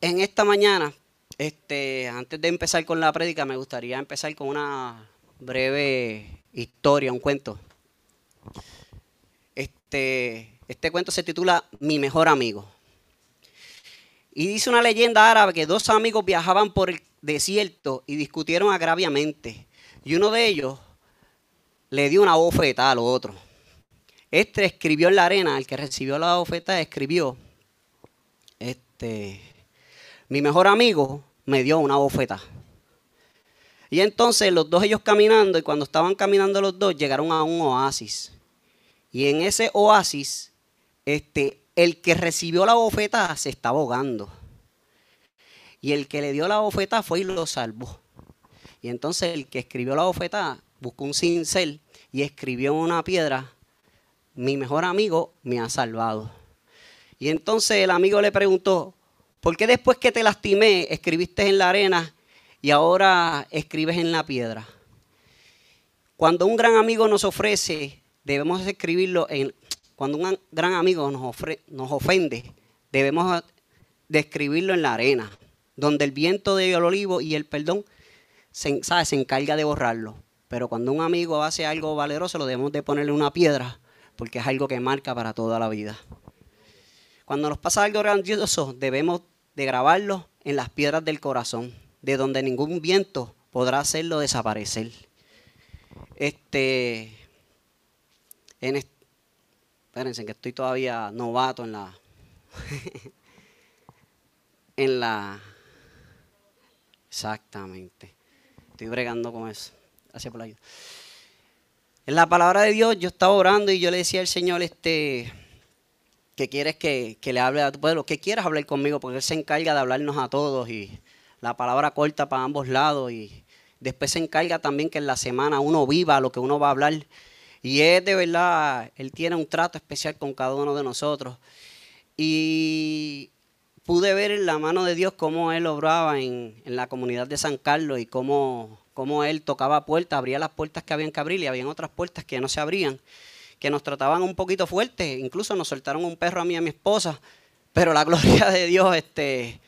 en esta mañana, este, antes de empezar con la prédica, me gustaría empezar con una breve historia, un cuento. Este, este cuento se titula Mi mejor amigo. Y dice una leyenda árabe que dos amigos viajaban por el desierto y discutieron agraviamente. Y uno de ellos le dio una bofeta al otro. Este escribió en la arena, el que recibió la bofeta escribió, este, mi mejor amigo me dio una bofeta. Y entonces los dos ellos caminando, y cuando estaban caminando los dos, llegaron a un oasis. Y en ese oasis, este, el que recibió la bofeta se estaba ahogando. Y el que le dio la bofeta fue y lo salvó. Y entonces el que escribió la bofeta buscó un cincel y escribió en una piedra, mi mejor amigo me ha salvado. Y entonces el amigo le preguntó, ¿por qué después que te lastimé escribiste en la arena y ahora escribes en la piedra? Cuando un gran amigo nos ofrece, debemos escribirlo en... Cuando un gran amigo nos, nos ofende, debemos describirlo en la arena, donde el viento del olivo y el perdón se, se encarga de borrarlo. Pero cuando un amigo hace algo valeroso, lo debemos de ponerle una piedra, porque es algo que marca para toda la vida. Cuando nos pasa algo grandioso, debemos de grabarlo en las piedras del corazón, de donde ningún viento podrá hacerlo desaparecer. Este, en espérense que estoy todavía novato en la, en la, exactamente, estoy bregando con eso. Gracias por la ayuda. En la palabra de Dios yo estaba orando y yo le decía al Señor, este, que quieres que, le hable a tu pueblo, que quieras hablar conmigo, porque Él se encarga de hablarnos a todos y la palabra corta para ambos lados y después se encarga también que en la semana uno viva lo que uno va a hablar. Y es de verdad, Él tiene un trato especial con cada uno de nosotros. Y pude ver en la mano de Dios cómo Él obraba en, la comunidad de San Carlos y cómo, cómo Él tocaba puertas, abría las puertas que habían que abrir y habían otras puertas que no se abrían que nos trataban un poquito fuerte, incluso nos soltaron un perro a mí y a mi esposa, pero la gloria de Dios, este,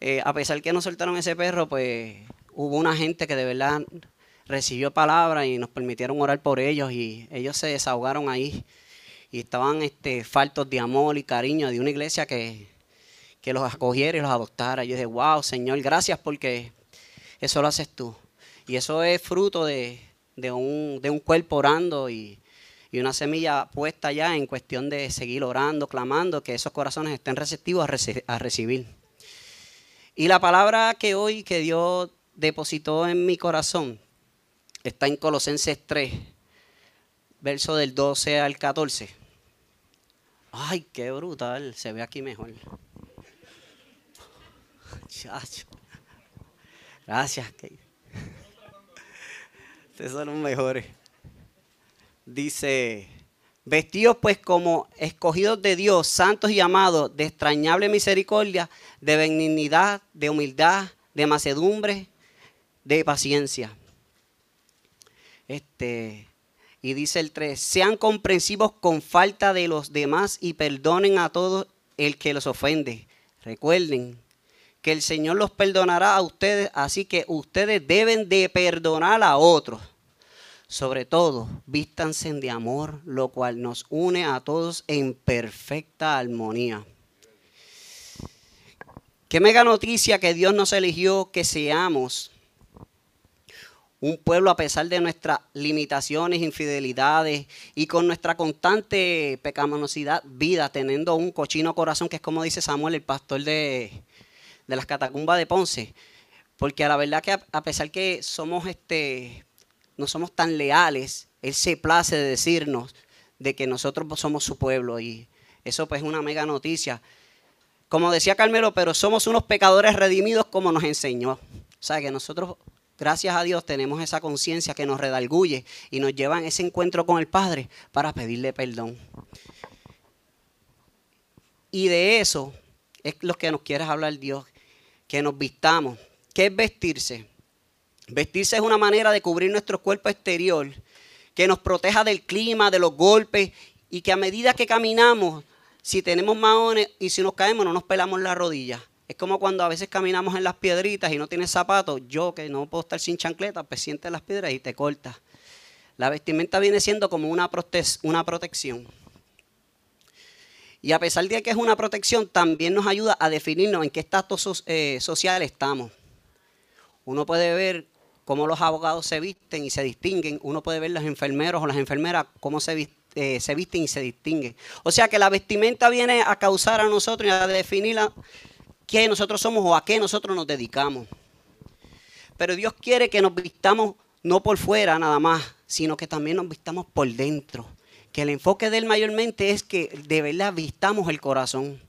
eh, a pesar que nos soltaron ese perro, pues hubo una gente que de verdad recibió palabra y nos permitieron orar por ellos y ellos se desahogaron ahí y estaban este, faltos de amor y cariño de una iglesia que, que los acogiera y los adoptara. Yo dije, wow, Señor, gracias porque eso lo haces tú. Y eso es fruto de, de, un, de un cuerpo orando y, y una semilla puesta ya en cuestión de seguir orando, clamando, que esos corazones estén receptivos a, recibir. Y la palabra que hoy que Dios depositó en mi corazón está en Colosenses 3, verso del 12 al 14. Ay, qué brutal, se ve aquí mejor. Gracias, Ustedes son los mejores dice, vestidos pues como escogidos de Dios, santos y amados, de extrañable misericordia, de benignidad, de humildad, de macedumbre, de paciencia. Este, y dice el 3, sean comprensivos con falta de los demás y perdonen a todo el que los ofende. Recuerden que el Señor los perdonará a ustedes, así que ustedes deben de perdonar a otros. Sobre todo, vístanse de amor, lo cual nos une a todos en perfecta armonía. Qué mega noticia que Dios nos eligió que seamos un pueblo a pesar de nuestras limitaciones, infidelidades y con nuestra constante pecaminosidad vida, teniendo un cochino corazón, que es como dice Samuel, el pastor de, de las catacumbas de Ponce. Porque a la verdad que a, pesar que somos este, no somos tan leales, Él se place de decirnos de que nosotros somos su pueblo y eso pues es una mega noticia. Como decía Carmelo, pero somos unos pecadores redimidos como nos enseñó. O sea que nosotros, gracias a Dios, tenemos esa conciencia que nos redalguye y nos lleva en ese encuentro con el Padre para pedirle perdón. Y de eso es lo que nos quiere hablar Dios, que nos vistamos. ¿Qué es vestirse? Vestirse es una manera de cubrir nuestro cuerpo exterior, que nos proteja del clima, de los golpes y que a medida que caminamos, si tenemos maones y si nos caemos no nos pelamos la rodilla. Es como cuando a veces caminamos en las piedritas y no tienes zapatos. Yo que no puedo estar sin chancleta, pues sientes las piedras y te cortas. La vestimenta viene siendo como una, una protección. Y a pesar de que es una protección, también nos ayuda a definirnos en qué estatus eh, social estamos. Uno puede ver cómo los abogados se visten y se distinguen. Uno puede ver los enfermeros o las enfermeras cómo se, eh, se visten y se distinguen. O sea que la vestimenta viene a causar a nosotros y a definir qué nosotros somos o a qué nosotros nos dedicamos. Pero Dios quiere que nos vistamos no por fuera nada más, sino que también nos vistamos por dentro. Que el enfoque de él mayormente es que de verdad vistamos el corazón.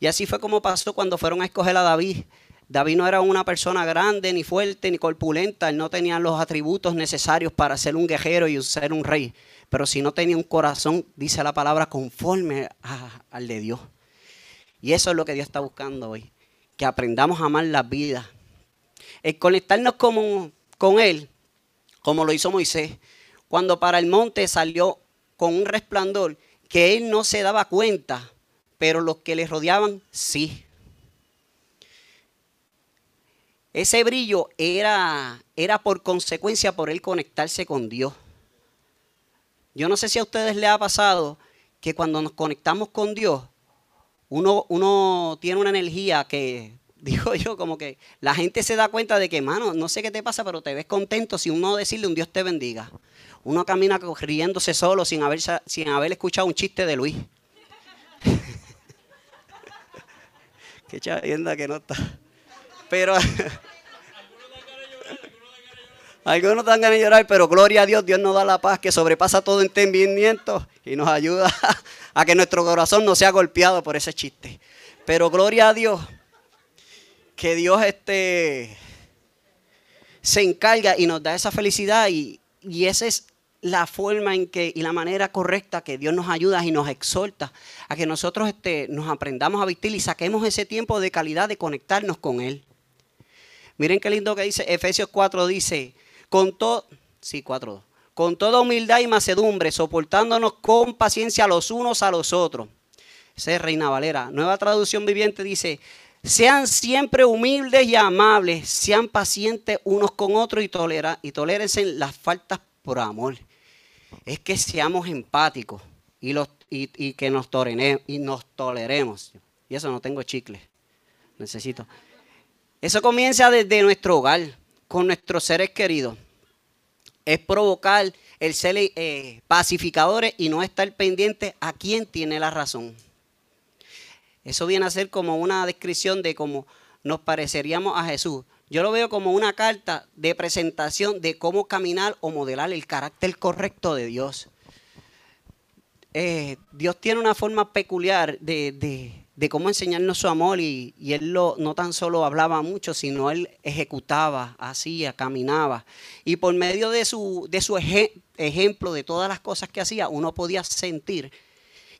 Y así fue como pasó cuando fueron a escoger a David. David no era una persona grande, ni fuerte, ni corpulenta. Él no tenía los atributos necesarios para ser un guerrero y ser un rey. Pero si no tenía un corazón, dice la palabra, conforme al de Dios. Y eso es lo que Dios está buscando hoy. Que aprendamos a amar la vida. El conectarnos con, con Él, como lo hizo Moisés, cuando para el monte salió con un resplandor que Él no se daba cuenta, pero los que le rodeaban sí. Ese brillo era, era por consecuencia por él conectarse con Dios. Yo no sé si a ustedes les ha pasado que cuando nos conectamos con Dios, uno, uno tiene una energía que, digo yo, como que la gente se da cuenta de que, mano, no sé qué te pasa, pero te ves contento si uno decirle un Dios te bendiga. Uno camina riéndose solo sin haber, sin haber escuchado un chiste de Luis. qué chavienda que no está. Pero algunos dan ganas de llorar, pero gloria a Dios, Dios nos da la paz que sobrepasa todo entendimiento y nos ayuda a que nuestro corazón no sea golpeado por ese chiste. Pero gloria a Dios, que Dios este, se encarga y nos da esa felicidad y, y esa es la forma en que y la manera correcta que Dios nos ayuda y nos exhorta a que nosotros este, nos aprendamos a vestir y saquemos ese tiempo de calidad de conectarnos con Él. Miren qué lindo que dice Efesios 4 dice, con todo, sí, 4, con toda humildad y macedumbre, soportándonos con paciencia los unos a los otros. Esa es Reina Valera. Nueva traducción viviente dice, sean siempre humildes y amables, sean pacientes unos con otros y, tolera, y tolérense las faltas por amor. Es que seamos empáticos y, los, y, que nos, y nos toleremos. Y eso no tengo chicle. Necesito. Eso comienza desde nuestro hogar, con nuestros seres queridos. Es provocar el ser eh, pacificadores y no estar pendiente a quién tiene la razón. Eso viene a ser como una descripción de cómo nos pareceríamos a Jesús. Yo lo veo como una carta de presentación de cómo caminar o modelar el carácter correcto de Dios. Eh, Dios tiene una forma peculiar de, de cómo enseñarnos su amor y, él lo, no tan solo hablaba mucho, sino él ejecutaba, hacía, caminaba. Y por medio de su, de su ejemplo, de todas las cosas que hacía, uno podía sentir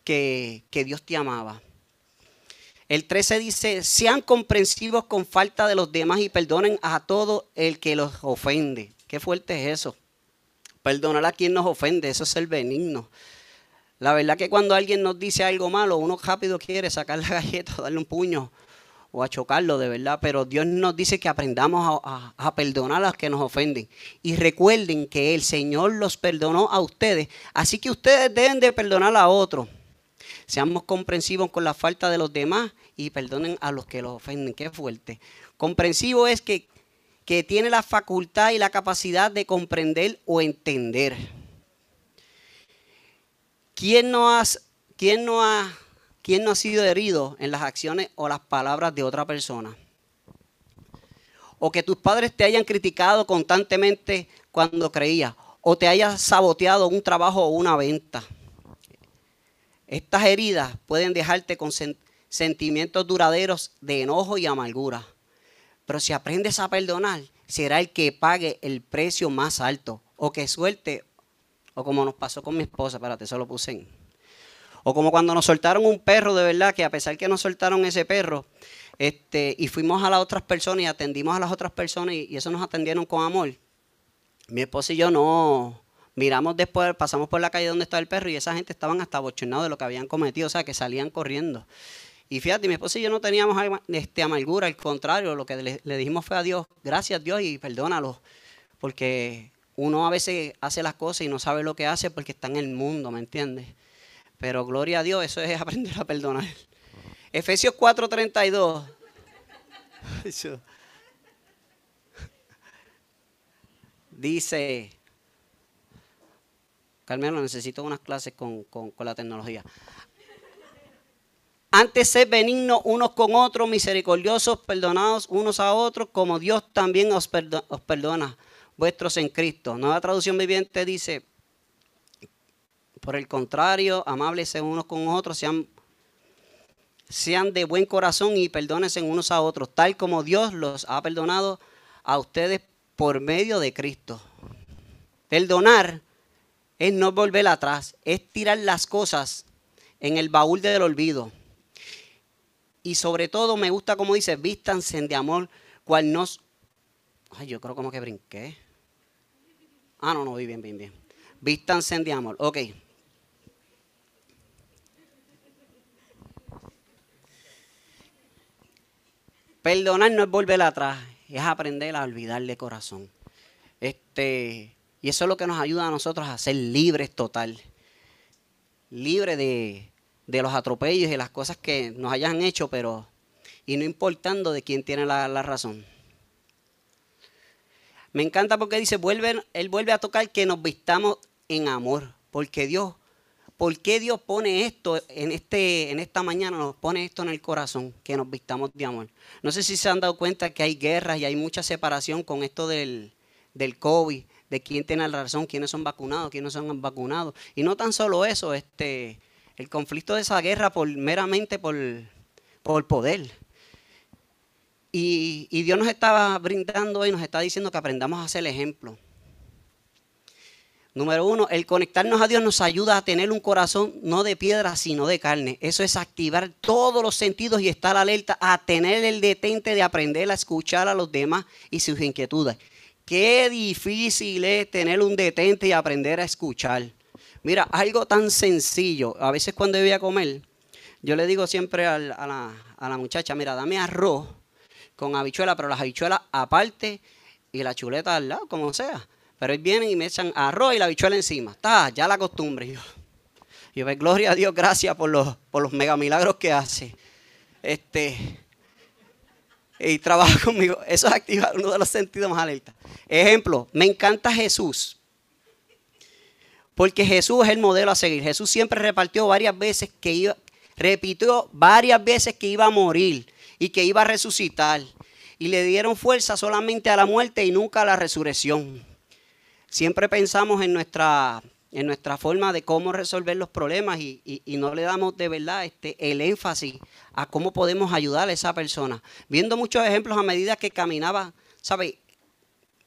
que, que Dios te amaba. El 13 dice, sean comprensivos con falta de los demás y perdonen a todo el que los ofende. Qué fuerte es eso. Perdonar a quien nos ofende, eso es el benigno. La verdad que cuando alguien nos dice algo malo, uno rápido quiere sacar la galleta, darle un puño o a chocarlo de verdad, pero Dios nos dice que aprendamos a, perdonar a los que nos ofenden. Y recuerden que el Señor los perdonó a ustedes, así que ustedes deben de perdonar a otros. Seamos comprensivos con la falta de los demás y perdonen a los que los ofenden. Qué fuerte. Comprensivo es que, que tiene la facultad y la capacidad de comprender o entender. ¿Quién no, quién, no ha, ¿Quién no ha sido herido en las acciones o las palabras de otra persona? O que tus padres te hayan criticado constantemente cuando creías, o te hayas saboteado un trabajo o una venta. Estas heridas pueden dejarte con sentimientos duraderos de enojo y amargura. Pero si aprendes a perdonar, será el que pague el precio más alto o que suelte o como nos pasó con mi esposa, espérate, eso lo puse. O como cuando nos soltaron un perro de verdad, que a pesar que nos soltaron ese perro, este, y fuimos a las otras personas y atendimos a las otras personas y, eso nos atendieron con amor. Mi esposa y yo no miramos después, pasamos por la calle donde estaba el perro y esa gente estaban hasta bochornados de lo que habían cometido, o sea, que salían corriendo. Y fíjate, mi esposa y yo no teníamos este, amargura, al contrario, lo que le, le dijimos fue a Dios, gracias Dios y perdónalo, porque uno a veces hace las cosas y no sabe lo que hace porque está en el mundo, ¿me entiendes? Pero gloria a Dios, eso es aprender a perdonar. Efesios 4:32. Dice, Carmelo, necesito unas clases con, la tecnología. Antes ser benignos unos con otros, misericordiosos, perdonados unos a otros, como Dios también os, os perdona, vuestros en Cristo. Nueva traducción viviente dice, por el contrario, amables unos con otros, sean, sean de buen corazón y perdónense unos a otros, tal como Dios los ha perdonado a ustedes por medio de Cristo. Perdonar es no volver atrás, es tirar las cosas en el baúl del olvido. Y sobre todo me gusta como dice, vístanse de amor, cual nos... Ay, yo creo como que brinqué. Ah, no, no, bien, bien, bien. Vístanse de amor. Ok. Perdonar no es volver atrás, es aprender a olvidar de corazón. Este, y eso es lo que nos ayuda a nosotros a ser libres total. Libres de, los atropellos y las cosas que nos hayan hecho, pero y no importando de quién tiene la, la razón. Me encanta porque dice, vuelve, él vuelve a tocar que nos vistamos en amor, porque Dios ¿Por qué Dios pone esto en, este, en esta mañana, nos pone esto en el corazón, que nos vistamos de amor? No sé si se han dado cuenta que hay guerras y hay mucha separación con esto del, del COVID, de quién tiene la razón, quiénes son vacunados, quiénes son vacunados. Y no tan solo eso, este, el conflicto de esa guerra por, meramente por, por poder. Y, Dios nos estaba brindando y nos está diciendo que aprendamos a hacer el ejemplo. Número uno, el conectarnos a Dios nos ayuda a tener un corazón no de piedra, sino de carne. Eso es activar todos los sentidos y estar alerta a tener el detente de aprender a escuchar a los demás y sus inquietudes. Qué difícil es tener un detente y aprender a escuchar. Mira, algo tan sencillo. A veces cuando voy a comer, yo le digo siempre a la muchacha, mira, dame arroz con habichuela, pero las habichuelas aparte y la chuleta al lado, como sea. Pero ellos vienen y me echan arroz y la bichuela encima. Está, ya la costumbre. Yo, yo ve, gloria a Dios, gracias por los, por los mega milagros que hace. Este, y trabaja conmigo. Eso es activar uno de los sentidos más alerta. Ejemplo, me encanta Jesús. Porque Jesús es el modelo a seguir. Jesús siempre repartió varias veces que iba, repitió varias veces que iba a morir y que iba a resucitar. Y le dieron fuerza solamente a la muerte y nunca a la resurrección. Siempre pensamos en nuestra, en nuestra forma de cómo resolver los problemas y, no le damos de verdad este, el énfasis a cómo podemos ayudar a esa persona. Viendo muchos ejemplos a medida que caminaba, ¿sabe?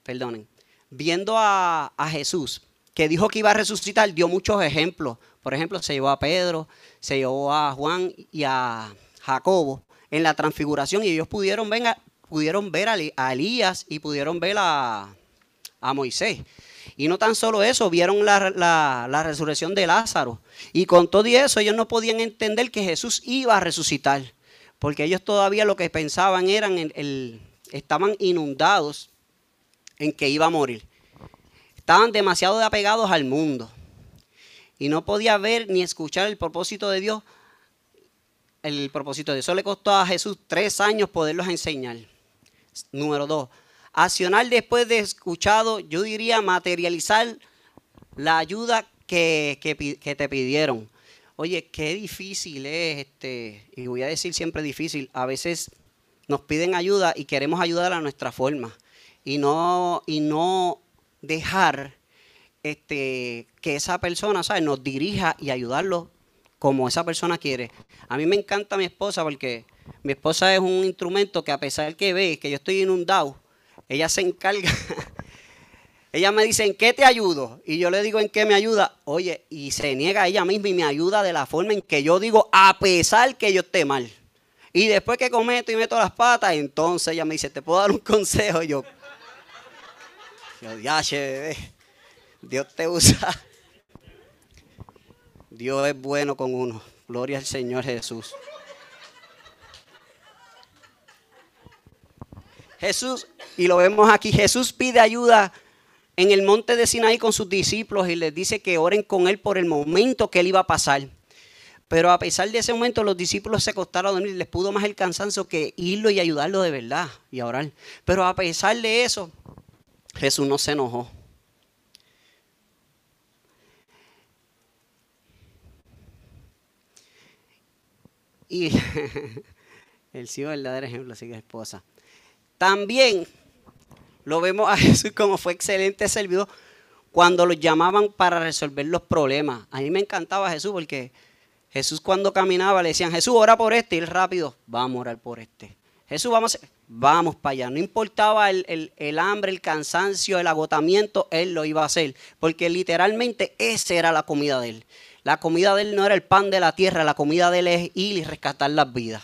Perdonen. Viendo a, a Jesús, que dijo que iba a resucitar, dio muchos ejemplos. Por ejemplo, se llevó a Pedro, se llevó a Juan y a Jacobo en la transfiguración y ellos pudieron ver, pudieron ver a Elías y pudieron ver a, a Moisés. Y no tan solo eso, vieron la, resurrección de Lázaro. Y con todo eso ellos no podían entender que Jesús iba a resucitar. Porque ellos todavía lo que pensaban eran, el, estaban inundados en que iba a morir. Estaban demasiado apegados al mundo. Y no podía ver ni escuchar el propósito de Dios. El propósito de eso le costó a Jesús tres años poderlos enseñar. Número dos, Accionar después de escuchado, yo diría materializar la ayuda que, te pidieron. Oye, qué difícil es, este, y voy a decir siempre difícil, a veces nos piden ayuda y queremos ayudar a nuestra forma y no, y no dejar este, que esa persona ¿sabes? nos dirija y ayudarlo como esa persona quiere. A mí me encanta mi esposa porque mi esposa es un instrumento que a pesar que ve que yo estoy inundado, ella se encarga. ella me dice, ¿en qué te ayudo? Y yo le digo, ¿en qué me ayuda? Oye, y se niega ella misma y me ayuda de la forma en que yo digo, a pesar que yo esté mal. Y después que cometo y meto las patas, entonces ella me dice, ¿te puedo dar un consejo? Y yo, yo ya, bebé, Dios te usa. Dios es bueno con uno. Gloria al Señor Jesús. Jesús, y lo vemos aquí, Jesús pide ayuda en el monte de Sinaí con sus discípulos y les dice que oren con él por el momento que él iba a pasar. Pero a pesar de ese momento, los discípulos se acostaron a dormir, les pudo más el cansancio que irlo y ayudarlo de verdad y a orar. Pero a pesar de eso, Jesús no se enojó. Y el sí verdadero ejemplo, así que esposa. También lo vemos a Jesús como fue excelente servidor cuando lo llamaban para resolver los problemas. A mí me encantaba Jesús porque Jesús cuando caminaba le decían, Jesús, ora por este. Y él rápido, vamos a orar por este. Jesús, vamos, vamos para allá. No importaba el, el, hambre, el cansancio, el agotamiento, él lo iba a hacer. Porque literalmente esa era la comida de él. La comida de él no era el pan de la tierra, la comida de él es ir y rescatar las vidas.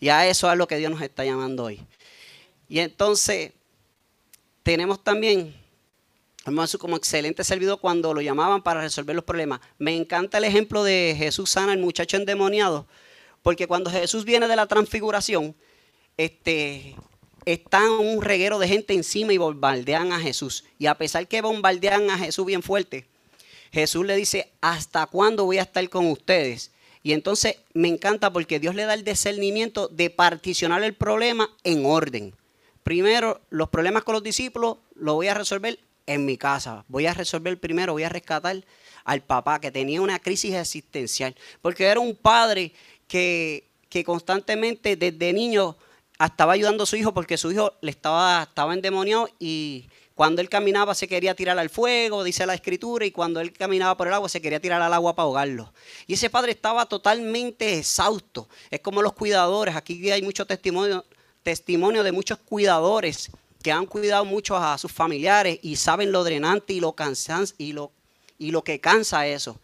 Y a eso es lo que Dios nos está llamando hoy. Y entonces tenemos también Jesús como excelente servidor cuando lo llamaban para resolver los problemas. Me encanta el ejemplo de Jesús sana al muchacho endemoniado, porque cuando Jesús viene de la transfiguración, este, está un reguero de gente encima y bombardean a Jesús. Y a pesar que bombardean a Jesús bien fuerte, Jesús le dice, ¿hasta cuándo voy a estar con ustedes? Y entonces me encanta porque Dios le da el discernimiento de particionar el problema en orden. Primero, los problemas con los discípulos los voy a resolver en mi casa. Voy a resolver primero, voy a rescatar al papá que tenía una crisis existencial, porque era un padre que, constantemente desde niño estaba ayudando a su hijo porque su hijo le estaba, estaba endemoniado y cuando él caminaba se quería tirar al fuego, dice la escritura, y cuando él caminaba por el agua se quería tirar al agua para ahogarlo. Y ese padre estaba totalmente exhausto. Es como los cuidadores, aquí hay mucho testimonio, testimonio de muchos cuidadores que han cuidado mucho a sus familiares y saben lo drenante y lo, y lo, y lo que cansa eso.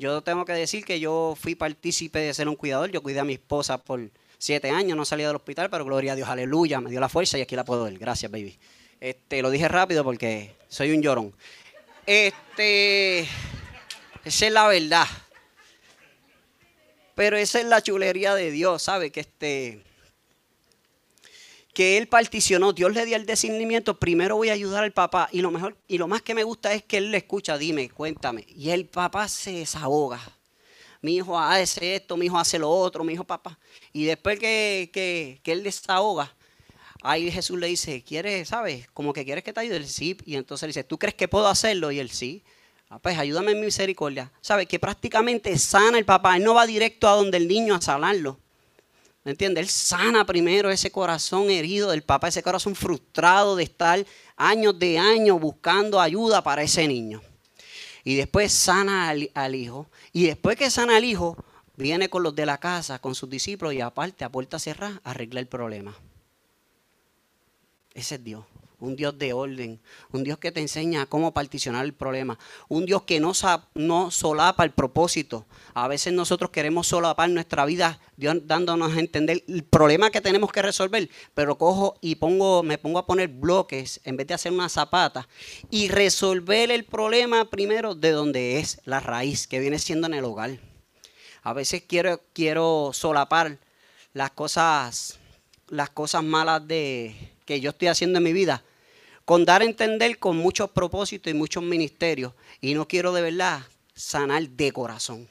Yo tengo que decir que yo fui partícipe de ser un cuidador. Yo cuidé a mi esposa por siete años, no salí del hospital, pero gloria a Dios, aleluya, me dio la fuerza y aquí la puedo ver. Gracias, baby. Este, lo dije rápido porque soy un llorón. Este, esa es la verdad. Pero esa es la chulería de Dios, ¿sabe? Que este que él particionó, Dios le dio el discernimiento, primero voy a ayudar al papá y lo mejor y lo más que me gusta es que él le escucha, dime, cuéntame, y el papá se desahoga. Mi hijo hace esto, mi hijo hace lo otro, mi hijo papá. Y después que, que, que él desahoga, ahí Jesús le dice, ¿quieres, sabes? Como que quieres que te ayude. el sí. Y entonces le dice, ¿tú crees que puedo hacerlo? Y él sí. Ah, pues ayúdame en mi misericordia. ¿Sabes? Que prácticamente sana el papá. Él no va directo a donde el niño a sanarlo. ¿Me entiendes? Él sana primero ese corazón herido del papá, ese corazón frustrado de estar años de años buscando ayuda para ese niño. Y después sana al, hijo. Y después que sana al hijo, viene con los de la casa, con sus discípulos y aparte a puerta cerrada arregla el problema. Ese es Dios un Dios de orden, un Dios que te enseña cómo particionar el problema, un Dios que no, solapa el propósito. A veces nosotros queremos solapar nuestra vida, Dios dándonos a entender el problema que tenemos que resolver, pero cojo y pongo, me pongo a poner bloques en vez de hacer una zapata y resolver el problema primero de donde es la raíz, que viene siendo en el hogar. A veces quiero, quiero solapar las cosas, las cosas malas de, que yo estoy haciendo en mi vida con dar a entender con muchos propósitos y muchos ministerios. Y no quiero de verdad sanar de corazón.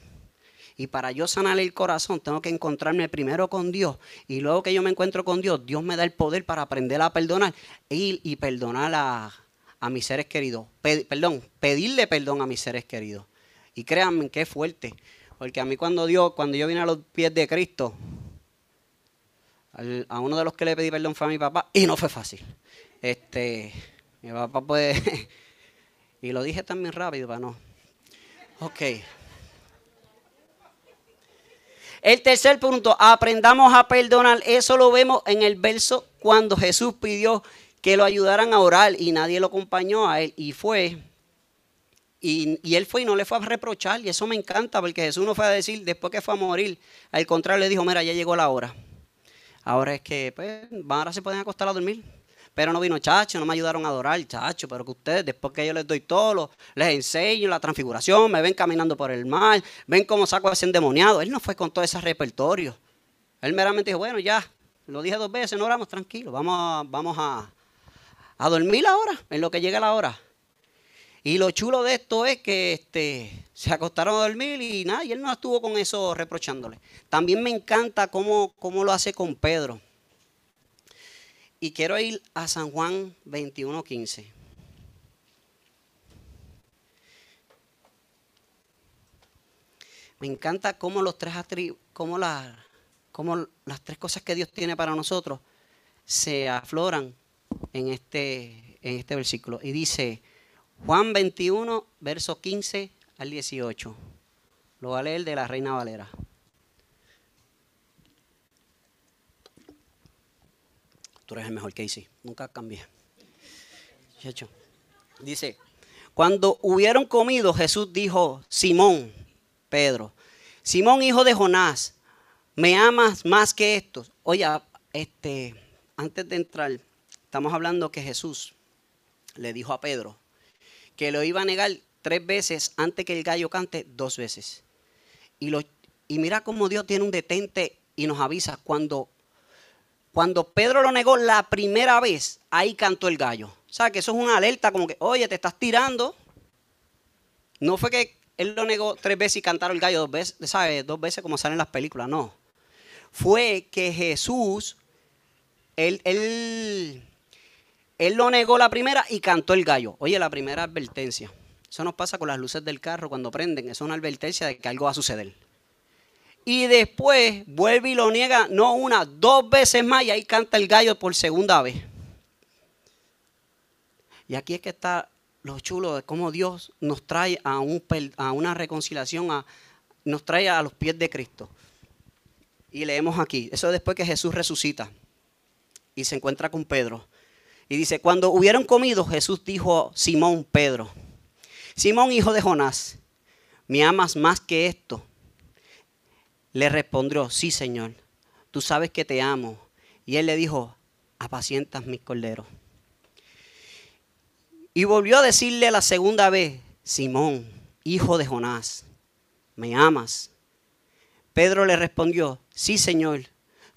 Y para yo sanar el corazón tengo que encontrarme primero con Dios. Y luego que yo me encuentro con Dios, Dios me da el poder para aprender a perdonar y, y perdonar a, mis seres queridos. perdón, pedirle perdón a mis seres queridos. Y créanme que es fuerte. Porque a mí cuando Dios, cuando yo vine a los pies de Cristo, a uno de los que le pedí perdón fue a mi papá y no fue fácil. Este, mi papá puede, y lo dije también rápido para no. Ok. El tercer punto, aprendamos a perdonar. Eso lo vemos en el verso cuando Jesús pidió que lo ayudaran a orar y nadie lo acompañó a él y fue. Y, y, él fue y no le fue a reprochar. Y eso me encanta porque Jesús no fue a decir después que fue a morir. Al contrario, le dijo, mira, ya llegó la hora. Ahora es que, pues, ahora se pueden acostar a dormir. Pero no vino chacho, no me ayudaron a adorar, chacho, pero que ustedes, después que yo les doy todo, les enseño la transfiguración, me ven caminando por el mar, ven cómo saco a ese endemoniado. Él no fue con todo ese repertorio. Él meramente dijo, bueno, ya, Lo dije dos veces, no oramos, tranquilo. Vamos a, vamos a, a dormir ahora, en lo que llegue la hora. Y lo chulo de esto es que este, se acostaron a dormir y nada, y él no estuvo con eso reprochándole. También me encanta cómo, cómo lo hace con Pedro. Y quiero ir a San Juan 21.15. Me encanta cómo los tres cómo, cómo las tres cosas que Dios tiene para nosotros se afloran en este, en este versículo. Y dice, Juan 21, verso 15 al 18. Lo va a leer de la Reina Valera. Tú eres el mejor Casey. Nunca cambié. Dice, cuando hubieron comido, Jesús dijo, Simón, Pedro, Simón, hijo de Jonás, ¿me amas más que estos? Oye, este, antes de entrar, estamos hablando que Jesús le dijo a Pedro, que lo iba a negar tres veces antes que el gallo cante dos veces. Y, y mira cómo Dios tiene un detente y nos avisa. Cuando, cuando Pedro lo negó la primera vez, ahí cantó el gallo. O sea, que eso es una alerta como que, oye, te estás tirando. No fue que él lo negó tres veces y cantaron el gallo dos veces, ¿sabes? Dos veces como salen las películas, no. Fue que Jesús, él, él él lo negó la primera y cantó el gallo. Oye, la primera advertencia. Eso nos pasa con las luces del carro cuando prenden. Es una advertencia de que algo va a suceder. Y después vuelve y lo niega, no una, dos veces más y ahí canta el gallo por segunda vez. Y aquí es que está lo chulo de cómo Dios nos trae a, a una reconciliación, nos trae a los pies de Cristo. Y leemos aquí, eso es después que Jesús resucita y se encuentra con Pedro. Y dice, cuando hubieron comido, Jesús dijo a Simón Pedro, Simón hijo de Jonás, ¿me amas más que esto? Le respondió, sí Señor, tú sabes que te amo. Y él le dijo, apacientas mis corderos. Y volvió a decirle la segunda vez, Simón, hijo de Jonás, ¿me amas? Pedro le respondió, sí Señor,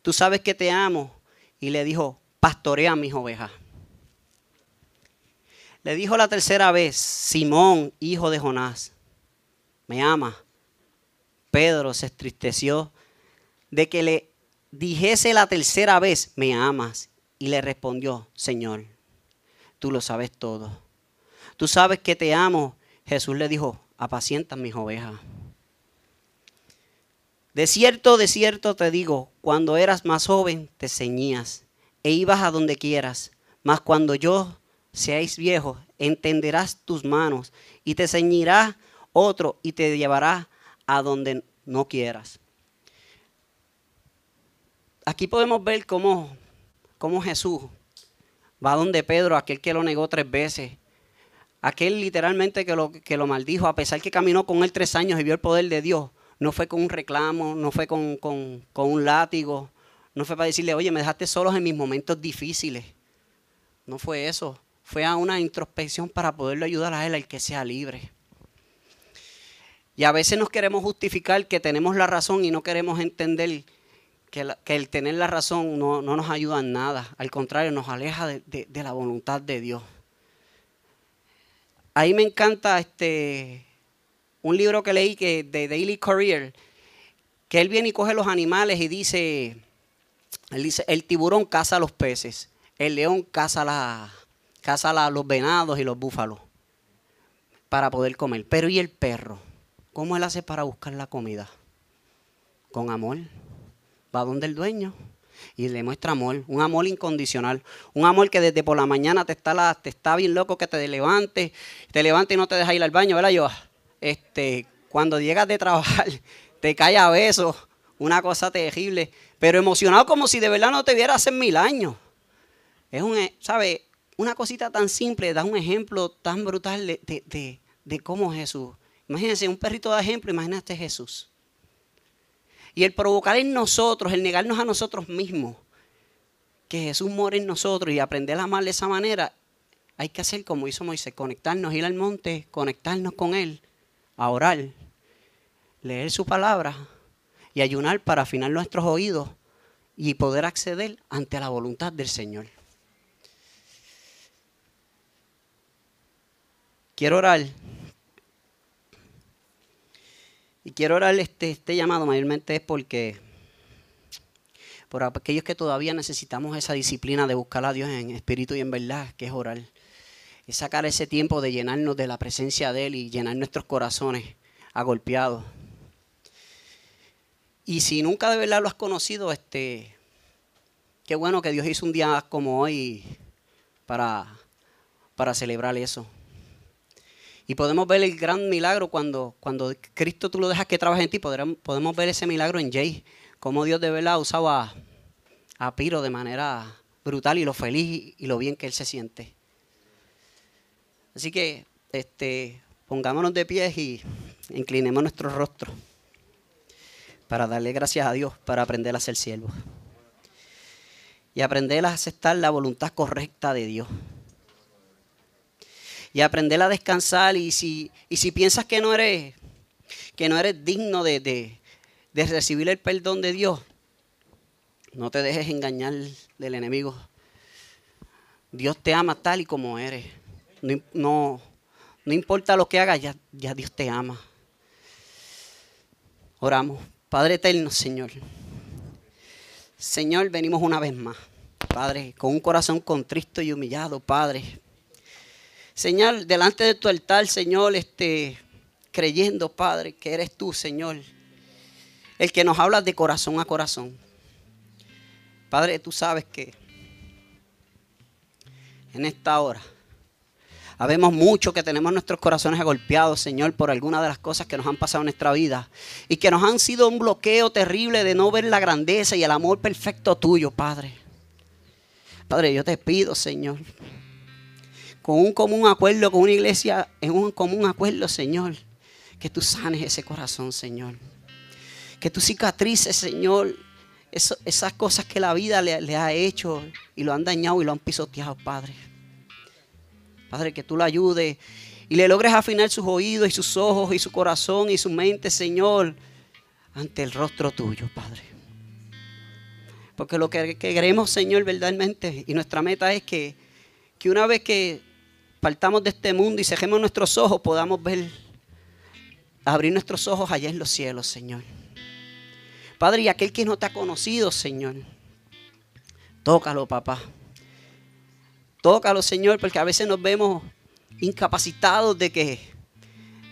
tú sabes que te amo. Y le dijo, pastorea mis ovejas. Le dijo la tercera vez, Simón, hijo de Jonás, ¿me ama? Pedro se entristeció de que le dijese la tercera vez, ¿me amas? Y le respondió, Señor, tú lo sabes todo. Tú sabes que te amo. Jesús le dijo, apacientas mis ovejas. De cierto, de cierto te digo, cuando eras más joven te ceñías e ibas a donde quieras, mas cuando yo seáis viejos, entenderás tus manos y te ceñirá otro y te llevará a donde no quieras. Aquí podemos ver cómo, cómo Jesús va donde Pedro, aquel que lo negó tres veces, aquel literalmente que lo, que lo maldijo, a pesar que caminó con él tres años y vio el poder de Dios, no fue con un reclamo, no fue con, con un látigo, no fue para decirle, oye, me dejaste solos en mis momentos difíciles. No fue eso fue a una introspección para poderlo ayudar a él, al que sea libre. Y a veces nos queremos justificar que tenemos la razón y no queremos entender que, el tener la razón no, nos ayuda en nada. Al contrario, nos aleja de, la voluntad de Dios. Ahí me encanta este, un libro que leí que, de Daily Career, que él viene y coge los animales y dice, él dice, el tiburón caza a los peces, el león caza la, caza los venados y los búfalos para poder comer. Pero ¿y el perro? ¿Cómo él hace para buscar la comida? Con amor. Va donde el dueño y le muestra amor, un amor incondicional, un amor que desde por la mañana te está, te está bien loco que te levantes, te levantes y no te deja ir al baño, ¿verdad yo? Este, cuando llegas de trabajar, te cae a besos, una cosa terrible, pero emocionado como si de verdad no te viera hace mil años. Es un, ¿sabe? Una cosita tan simple da un ejemplo tan brutal de, cómo Jesús. Imagínense, un perrito de ejemplo, imagínate Jesús. Y el provocar en nosotros, el negarnos a nosotros mismos, que Jesús muere en nosotros y aprender a amar de esa manera, hay que hacer como hizo Moisés, conectarnos, ir al monte, conectarnos con Él, a orar, leer su palabra y ayunar para afinar nuestros oídos y poder acceder ante la voluntad del Señor. Quiero orar. Y quiero orar este, este llamado mayormente es porque por aquellos que todavía necesitamos esa disciplina de buscar a Dios en espíritu y en verdad, que es orar. Es sacar ese tiempo de llenarnos de la presencia de Él y llenar nuestros corazones agolpeados. Y si nunca de verdad lo has conocido, este, qué bueno que Dios hizo un día como hoy para, para celebrar eso. Y podemos ver el gran milagro cuando, cuando Cristo tú lo dejas que trabaje en ti. podemos ver ese milagro en Jay. Cómo Dios de verdad usaba a Piro de manera brutal y lo feliz y lo bien que él se siente. Así que este, pongámonos de pie y inclinemos nuestro rostro para darle gracias a Dios, para aprender a ser siervos. Y aprender a aceptar la voluntad correcta de Dios. Y aprender a descansar. Y si, y si piensas que no eres, que no eres digno de, de recibir el perdón de Dios, no te dejes engañar del enemigo. Dios te ama tal y como eres. No, no, importa lo que hagas, ya, ya Dios te ama. Oramos. Padre eterno, Señor. Señor, venimos una vez más. Padre, con un corazón contristo y humillado, Padre. Señor, delante de tu altar, Señor, este, creyendo, Padre, que eres tú, Señor, el que nos habla de corazón a corazón. Padre, tú sabes que en esta hora Habemos mucho que tenemos nuestros corazones agolpeados, Señor, por algunas de las cosas que nos han pasado en nuestra vida y que nos han sido un bloqueo terrible de no ver la grandeza y el amor perfecto tuyo, Padre. Padre, yo te pido, Señor, con un común acuerdo, con una iglesia, en un común acuerdo, Señor, que tú sanes ese corazón, Señor. Que tú cicatrices, Señor, esas cosas que la vida le, ha hecho y lo han dañado y lo han pisoteado, Padre. Padre, que tú lo ayudes y le logres afinar sus oídos y sus ojos y su corazón y su mente, Señor, ante el rostro tuyo, Padre. Porque lo que queremos, Señor, verdaderamente, y nuestra meta es que, que una vez que partamos de este mundo y cejemos nuestros ojos, podamos ver, abrir nuestros ojos allá en los cielos, Señor. Padre, y aquel que no te ha conocido, Señor, tócalo, papá. Tócalo, Señor, porque a veces nos vemos incapacitados de que,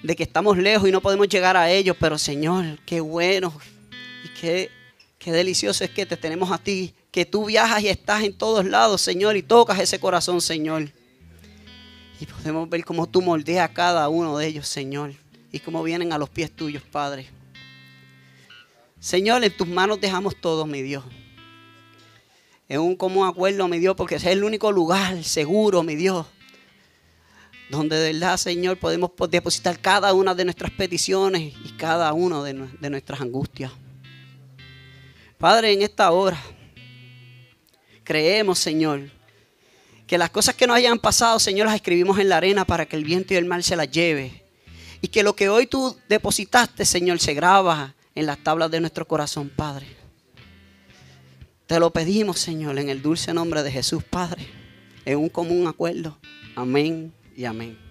de que estamos lejos y no podemos llegar a ellos. Pero, Señor, qué bueno y qué, qué delicioso es que te tenemos a ti. Que tú viajas y estás en todos lados, Señor, y tocas ese corazón, Señor. Y podemos ver cómo tú moldeas a cada uno de ellos, Señor. Y cómo vienen a los pies tuyos, Padre. Señor, en tus manos dejamos todo, mi Dios en un común acuerdo, mi Dios, porque es el único lugar seguro, mi Dios, donde de verdad, Señor, podemos depositar cada una de nuestras peticiones y cada una de nuestras angustias. Padre, en esta hora, creemos, Señor, que las cosas que nos hayan pasado, Señor, las escribimos en la arena para que el viento y el mal se las lleve. Y que lo que hoy tú depositaste, Señor, se graba en las tablas de nuestro corazón, Padre. Te lo pedimos, Señor, en el dulce nombre de Jesús, Padre, en un común acuerdo. Amén y amén.